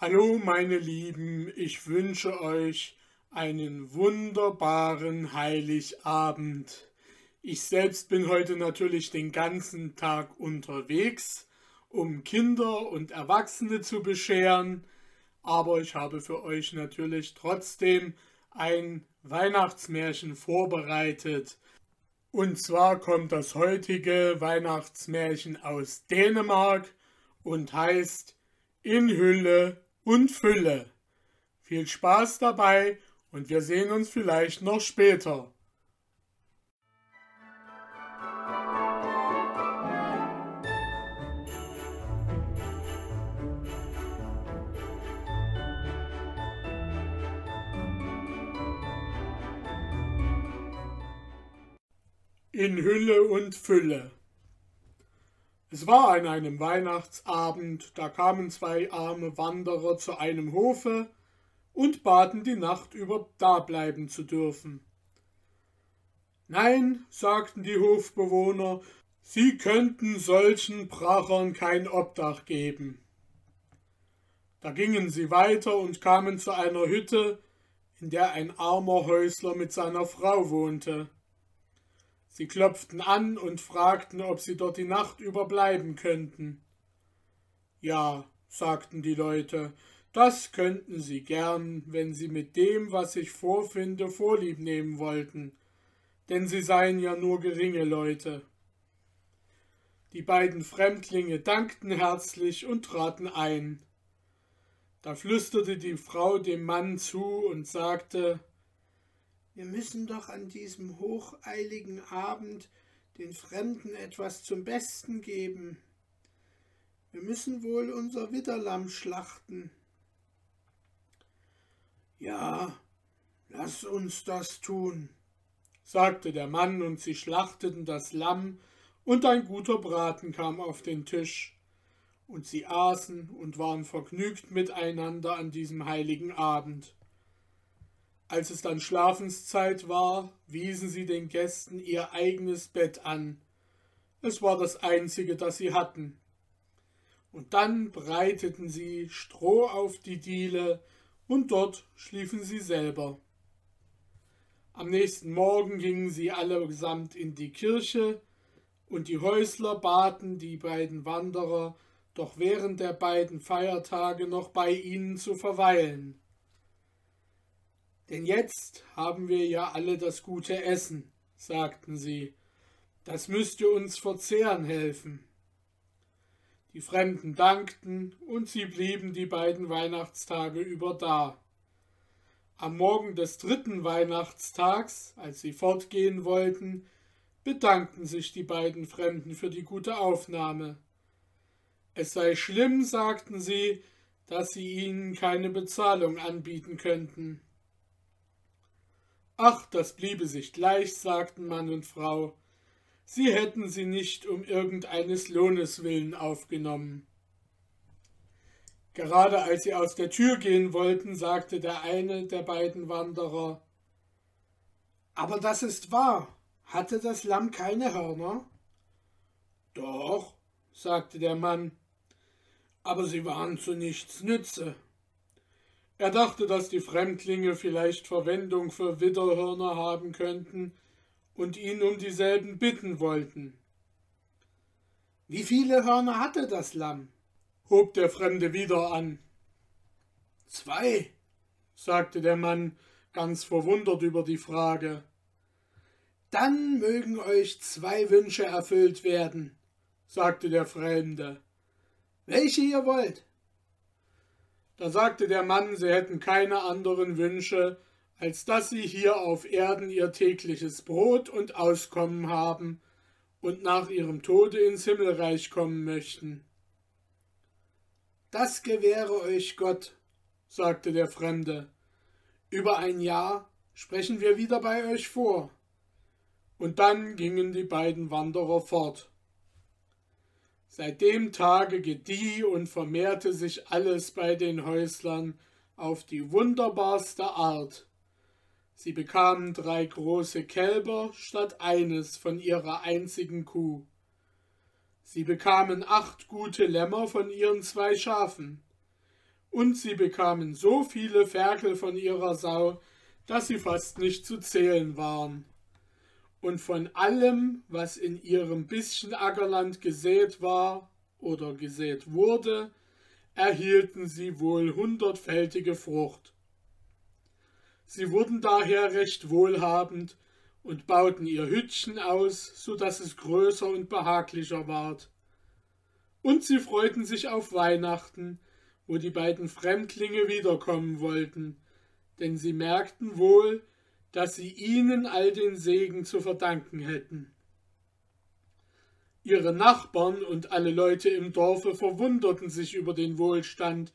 Hallo meine Lieben, ich wünsche euch einen wunderbaren Heiligabend. Ich selbst bin heute natürlich den ganzen Tag unterwegs, um Kinder und Erwachsene zu bescheren, aber ich habe für euch natürlich trotzdem ein Weihnachtsmärchen vorbereitet. Und zwar kommt das heutige Weihnachtsmärchen aus Dänemark und heißt In Hülle und Fülle. Viel Spaß dabei und wir sehen uns vielleicht noch später. In Hülle und Fülle. Es war an einem Weihnachtsabend, da kamen zwei arme Wanderer zu einem Hofe und baten die Nacht über dableiben zu dürfen. Nein, sagten die Hofbewohner, sie könnten solchen Prachern kein Obdach geben. Da gingen sie weiter und kamen zu einer Hütte, in der ein armer Häusler mit seiner Frau wohnte. Sie klopften an und fragten, ob sie dort die Nacht überbleiben könnten. Ja, sagten die Leute, das könnten sie gern, wenn sie mit dem, was ich vorfinde, vorlieb nehmen wollten, denn sie seien ja nur geringe Leute. Die beiden Fremdlinge dankten herzlich und traten ein. Da flüsterte die Frau dem Mann zu und sagte wir müssen doch an diesem hocheiligen Abend den Fremden etwas zum Besten geben. Wir müssen wohl unser Widderlamm schlachten. Ja, lass uns das tun, sagte der Mann, und sie schlachteten das Lamm, und ein guter Braten kam auf den Tisch, und sie aßen und waren vergnügt miteinander an diesem heiligen Abend. Als es dann Schlafenszeit war, wiesen sie den Gästen ihr eigenes Bett an. Es war das einzige, das sie hatten. Und dann breiteten sie Stroh auf die Diele, und dort schliefen sie selber. Am nächsten Morgen gingen sie allesamt in die Kirche, und die Häusler baten die beiden Wanderer, doch während der beiden Feiertage noch bei ihnen zu verweilen. Denn jetzt haben wir ja alle das gute Essen, sagten sie. Das müsste uns verzehren helfen. Die Fremden dankten, und sie blieben die beiden Weihnachtstage über da. Am Morgen des dritten Weihnachtstags, als sie fortgehen wollten, bedankten sich die beiden Fremden für die gute Aufnahme. Es sei schlimm, sagten sie, dass sie ihnen keine Bezahlung anbieten könnten. Ach, das bliebe sich gleich, sagten Mann und Frau. Sie hätten sie nicht um irgendeines Lohnes willen aufgenommen. Gerade als sie aus der Tür gehen wollten, sagte der eine der beiden Wanderer Aber das ist wahr. Hatte das Lamm keine Hörner? Doch, sagte der Mann, aber sie waren zu nichts Nütze. Er dachte, dass die Fremdlinge vielleicht Verwendung für Widderhörner haben könnten und ihn um dieselben bitten wollten. Wie viele Hörner hatte das Lamm? hob der Fremde wieder an. Zwei, sagte der Mann, ganz verwundert über die Frage. Dann mögen euch zwei Wünsche erfüllt werden, sagte der Fremde. Welche ihr wollt. Da sagte der Mann, sie hätten keine anderen Wünsche, als dass sie hier auf Erden ihr tägliches Brot und Auskommen haben und nach ihrem Tode ins Himmelreich kommen möchten. Das gewähre euch Gott, sagte der Fremde. Über ein Jahr sprechen wir wieder bei euch vor. Und dann gingen die beiden Wanderer fort. Seit dem Tage gedieh und vermehrte sich alles bei den Häuslern auf die wunderbarste Art. Sie bekamen drei große Kälber statt eines von ihrer einzigen Kuh. Sie bekamen acht gute Lämmer von ihren zwei Schafen und sie bekamen so viele Ferkel von ihrer Sau, dass sie fast nicht zu zählen waren. Und von allem, was in ihrem bisschen Ackerland gesät war oder gesät wurde, erhielten sie wohl hundertfältige Frucht. Sie wurden daher recht wohlhabend und bauten ihr Hüttchen aus, so dass es größer und behaglicher ward. Und sie freuten sich auf Weihnachten, wo die beiden Fremdlinge wiederkommen wollten, denn sie merkten wohl, dass sie ihnen all den Segen zu verdanken hätten. Ihre Nachbarn und alle Leute im Dorfe verwunderten sich über den Wohlstand,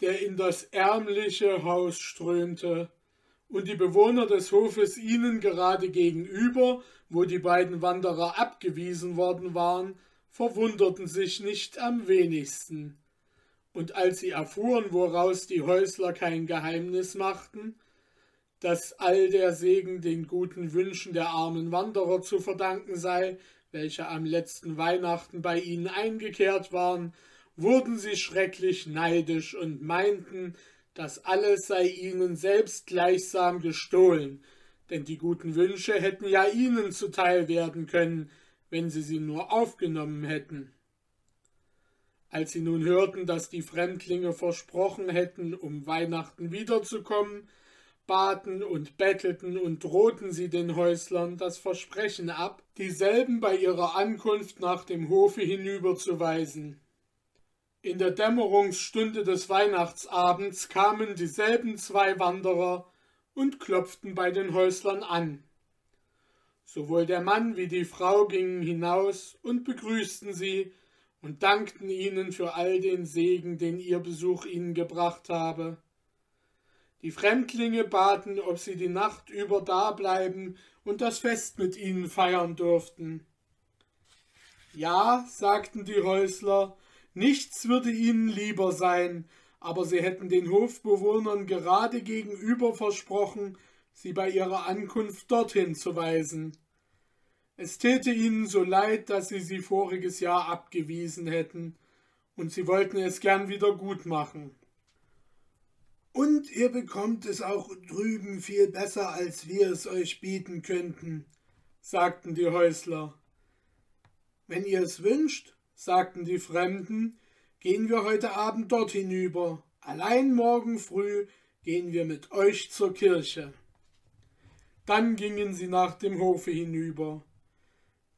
der in das ärmliche Haus strömte, und die Bewohner des Hofes ihnen gerade gegenüber, wo die beiden Wanderer abgewiesen worden waren, verwunderten sich nicht am wenigsten. Und als sie erfuhren, woraus die Häusler kein Geheimnis machten, dass all der Segen den guten Wünschen der armen Wanderer zu verdanken sei, welche am letzten Weihnachten bei ihnen eingekehrt waren, wurden sie schrecklich neidisch und meinten, das alles sei ihnen selbst gleichsam gestohlen, denn die guten Wünsche hätten ja ihnen zuteil werden können, wenn sie sie nur aufgenommen hätten. Als sie nun hörten, dass die Fremdlinge versprochen hätten, um Weihnachten wiederzukommen, baten und bettelten und drohten sie den Häuslern das Versprechen ab, dieselben bei ihrer Ankunft nach dem Hofe hinüberzuweisen. In der Dämmerungsstunde des Weihnachtsabends kamen dieselben zwei Wanderer und klopften bei den Häuslern an. Sowohl der Mann wie die Frau gingen hinaus und begrüßten sie und dankten ihnen für all den Segen, den ihr Besuch ihnen gebracht habe. Die Fremdlinge baten, ob sie die Nacht über dableiben und das Fest mit ihnen feiern durften. Ja, sagten die Häusler, Nichts würde ihnen lieber sein, aber sie hätten den Hofbewohnern gerade gegenüber versprochen, sie bei ihrer Ankunft dorthin zu weisen. Es täte ihnen so leid, dass sie sie voriges Jahr abgewiesen hätten, und sie wollten es gern wieder gut machen. Und ihr bekommt es auch drüben viel besser, als wir es euch bieten könnten, sagten die Häusler. Wenn ihr es wünscht, sagten die Fremden, gehen wir heute Abend dort hinüber. Allein morgen früh gehen wir mit euch zur Kirche. Dann gingen sie nach dem Hofe hinüber.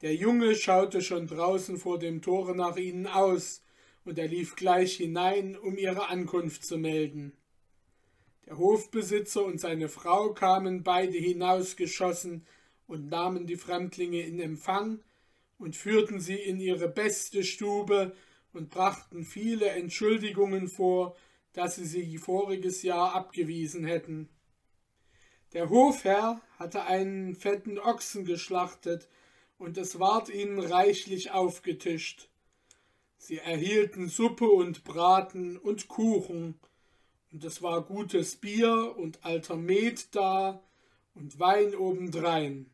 Der Junge schaute schon draußen vor dem Tore nach ihnen aus, und er lief gleich hinein, um ihre Ankunft zu melden. Der Hofbesitzer und seine Frau kamen beide hinausgeschossen und nahmen die Fremdlinge in Empfang, und führten sie in ihre beste Stube und brachten viele Entschuldigungen vor, dass sie sie voriges Jahr abgewiesen hätten. Der Hofherr hatte einen fetten Ochsen geschlachtet, und es ward ihnen reichlich aufgetischt. Sie erhielten Suppe und Braten und Kuchen, und es war gutes Bier und alter Met da und Wein obendrein.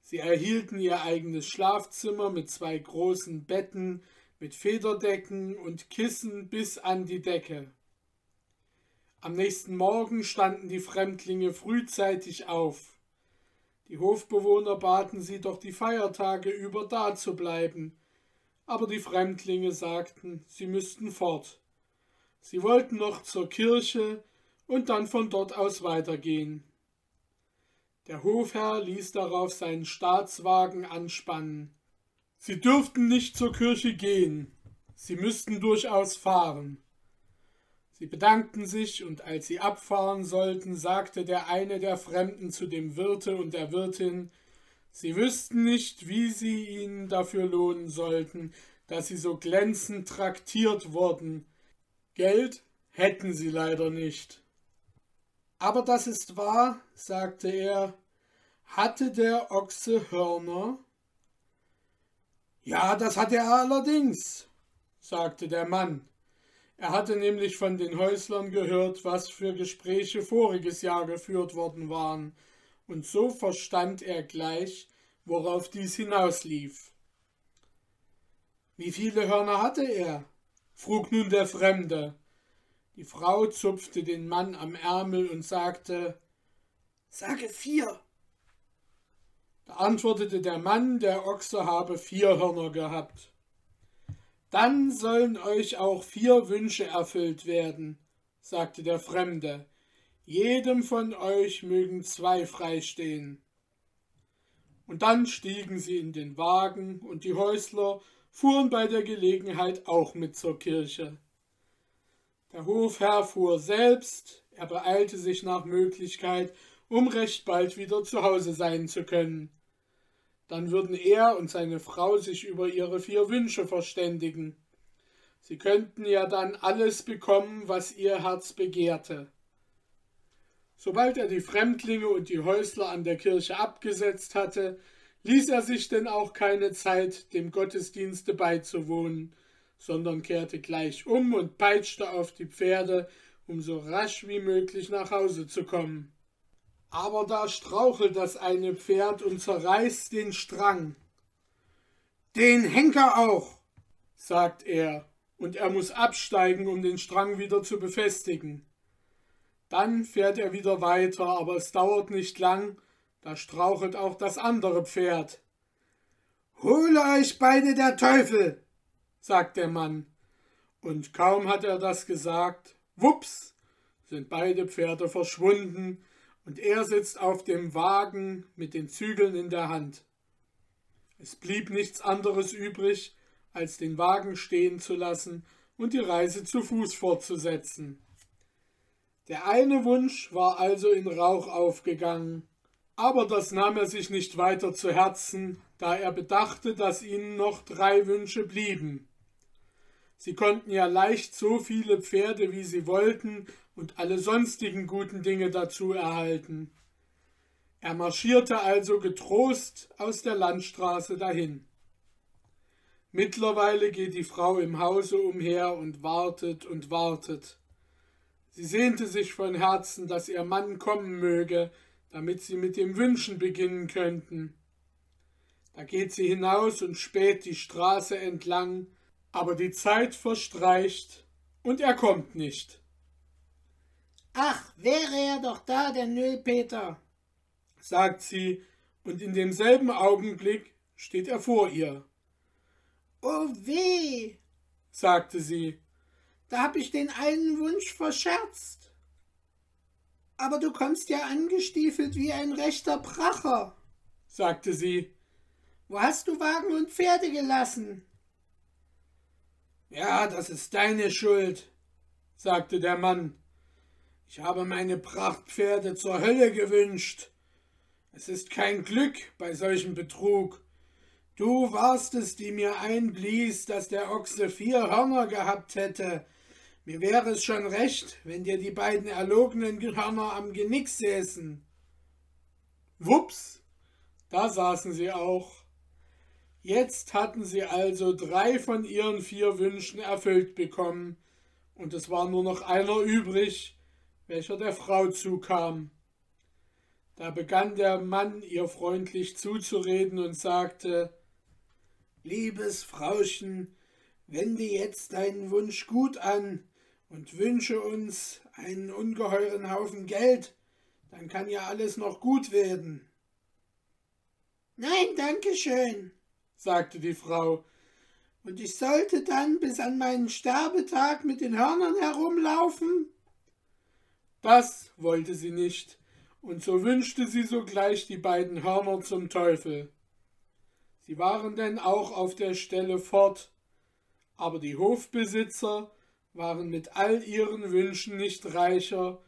Sie erhielten ihr eigenes Schlafzimmer mit zwei großen Betten, mit Federdecken und Kissen bis an die Decke. Am nächsten Morgen standen die Fremdlinge frühzeitig auf. Die Hofbewohner baten sie doch die Feiertage über da zu bleiben, aber die Fremdlinge sagten, sie müssten fort. Sie wollten noch zur Kirche und dann von dort aus weitergehen. Der Hofherr ließ darauf seinen Staatswagen anspannen. Sie dürften nicht zur Kirche gehen, sie müssten durchaus fahren. Sie bedankten sich, und als sie abfahren sollten, sagte der eine der Fremden zu dem Wirte und der Wirtin, sie wüssten nicht, wie sie ihnen dafür lohnen sollten, dass sie so glänzend traktiert wurden. Geld hätten sie leider nicht. Aber das ist wahr, sagte er. Hatte der Ochse Hörner? Ja, das hat er allerdings, sagte der Mann. Er hatte nämlich von den Häuslern gehört, was für Gespräche voriges Jahr geführt worden waren, und so verstand er gleich, worauf dies hinauslief. Wie viele Hörner hatte er? Frug nun der Fremde. Die Frau zupfte den Mann am Ärmel und sagte Sage vier. Da antwortete der Mann, der Ochse habe vier Hörner gehabt. Dann sollen euch auch vier Wünsche erfüllt werden, sagte der Fremde. Jedem von euch mögen zwei freistehen. Und dann stiegen sie in den Wagen, und die Häusler fuhren bei der Gelegenheit auch mit zur Kirche. Der Hofherr fuhr selbst, er beeilte sich nach Möglichkeit, um recht bald wieder zu Hause sein zu können. Dann würden er und seine Frau sich über ihre vier Wünsche verständigen. Sie könnten ja dann alles bekommen, was ihr Herz begehrte. Sobald er die Fremdlinge und die Häusler an der Kirche abgesetzt hatte, ließ er sich denn auch keine Zeit, dem Gottesdienste beizuwohnen, sondern kehrte gleich um und peitschte auf die Pferde, um so rasch wie möglich nach Hause zu kommen. Aber da strauchelt das eine Pferd und zerreißt den Strang. Den Henker auch, sagt er, und er muss absteigen, um den Strang wieder zu befestigen. Dann fährt er wieder weiter, aber es dauert nicht lang, da strauchelt auch das andere Pferd. Hole euch beide der Teufel, sagt der Mann. Und kaum hat er das gesagt, wups, sind beide Pferde verschwunden, und er sitzt auf dem Wagen mit den Zügeln in der Hand. Es blieb nichts anderes übrig, als den Wagen stehen zu lassen und die Reise zu Fuß fortzusetzen. Der eine Wunsch war also in Rauch aufgegangen, aber das nahm er sich nicht weiter zu Herzen, da er bedachte, dass ihnen noch drei Wünsche blieben. Sie konnten ja leicht so viele Pferde, wie sie wollten, und alle sonstigen guten Dinge dazu erhalten. Er marschierte also getrost aus der Landstraße dahin. Mittlerweile geht die Frau im Hause umher und wartet und wartet. Sie sehnte sich von Herzen, dass ihr Mann kommen möge, damit sie mit dem Wünschen beginnen könnten. Da geht sie hinaus und späht die Straße entlang, aber die Zeit verstreicht und er kommt nicht. Ach, wäre er doch da, der Nüllpeter, sagt sie, und in demselben Augenblick steht er vor ihr. Oh weh, sagte sie, da hab ich den einen Wunsch verscherzt. Aber du kommst ja angestiefelt wie ein rechter Pracher, sagte sie. Wo hast du Wagen und Pferde gelassen? Ja, das ist deine Schuld, sagte der Mann. Ich habe meine Prachtpferde zur Hölle gewünscht. Es ist kein Glück bei solchem Betrug. Du warst es, die mir einblies, dass der Ochse vier Hörner gehabt hätte. Mir wäre es schon recht, wenn dir die beiden erlogenen Hörner am Genick säßen. Wups, da saßen sie auch. Jetzt hatten sie also drei von ihren vier Wünschen erfüllt bekommen, und es war nur noch einer übrig, welcher der Frau zukam. Da begann der Mann ihr freundlich zuzureden und sagte Liebes Frauchen, wende jetzt deinen Wunsch gut an und wünsche uns einen ungeheuren Haufen Geld, dann kann ja alles noch gut werden. Nein, danke schön, sagte die Frau, und ich sollte dann bis an meinen Sterbetag mit den Hörnern herumlaufen? Das wollte sie nicht, und so wünschte sie sogleich die beiden Hörner zum Teufel. Sie waren denn auch auf der Stelle fort, aber die Hofbesitzer waren mit all ihren Wünschen nicht reicher,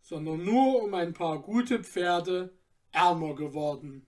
sondern nur um ein paar gute Pferde ärmer geworden.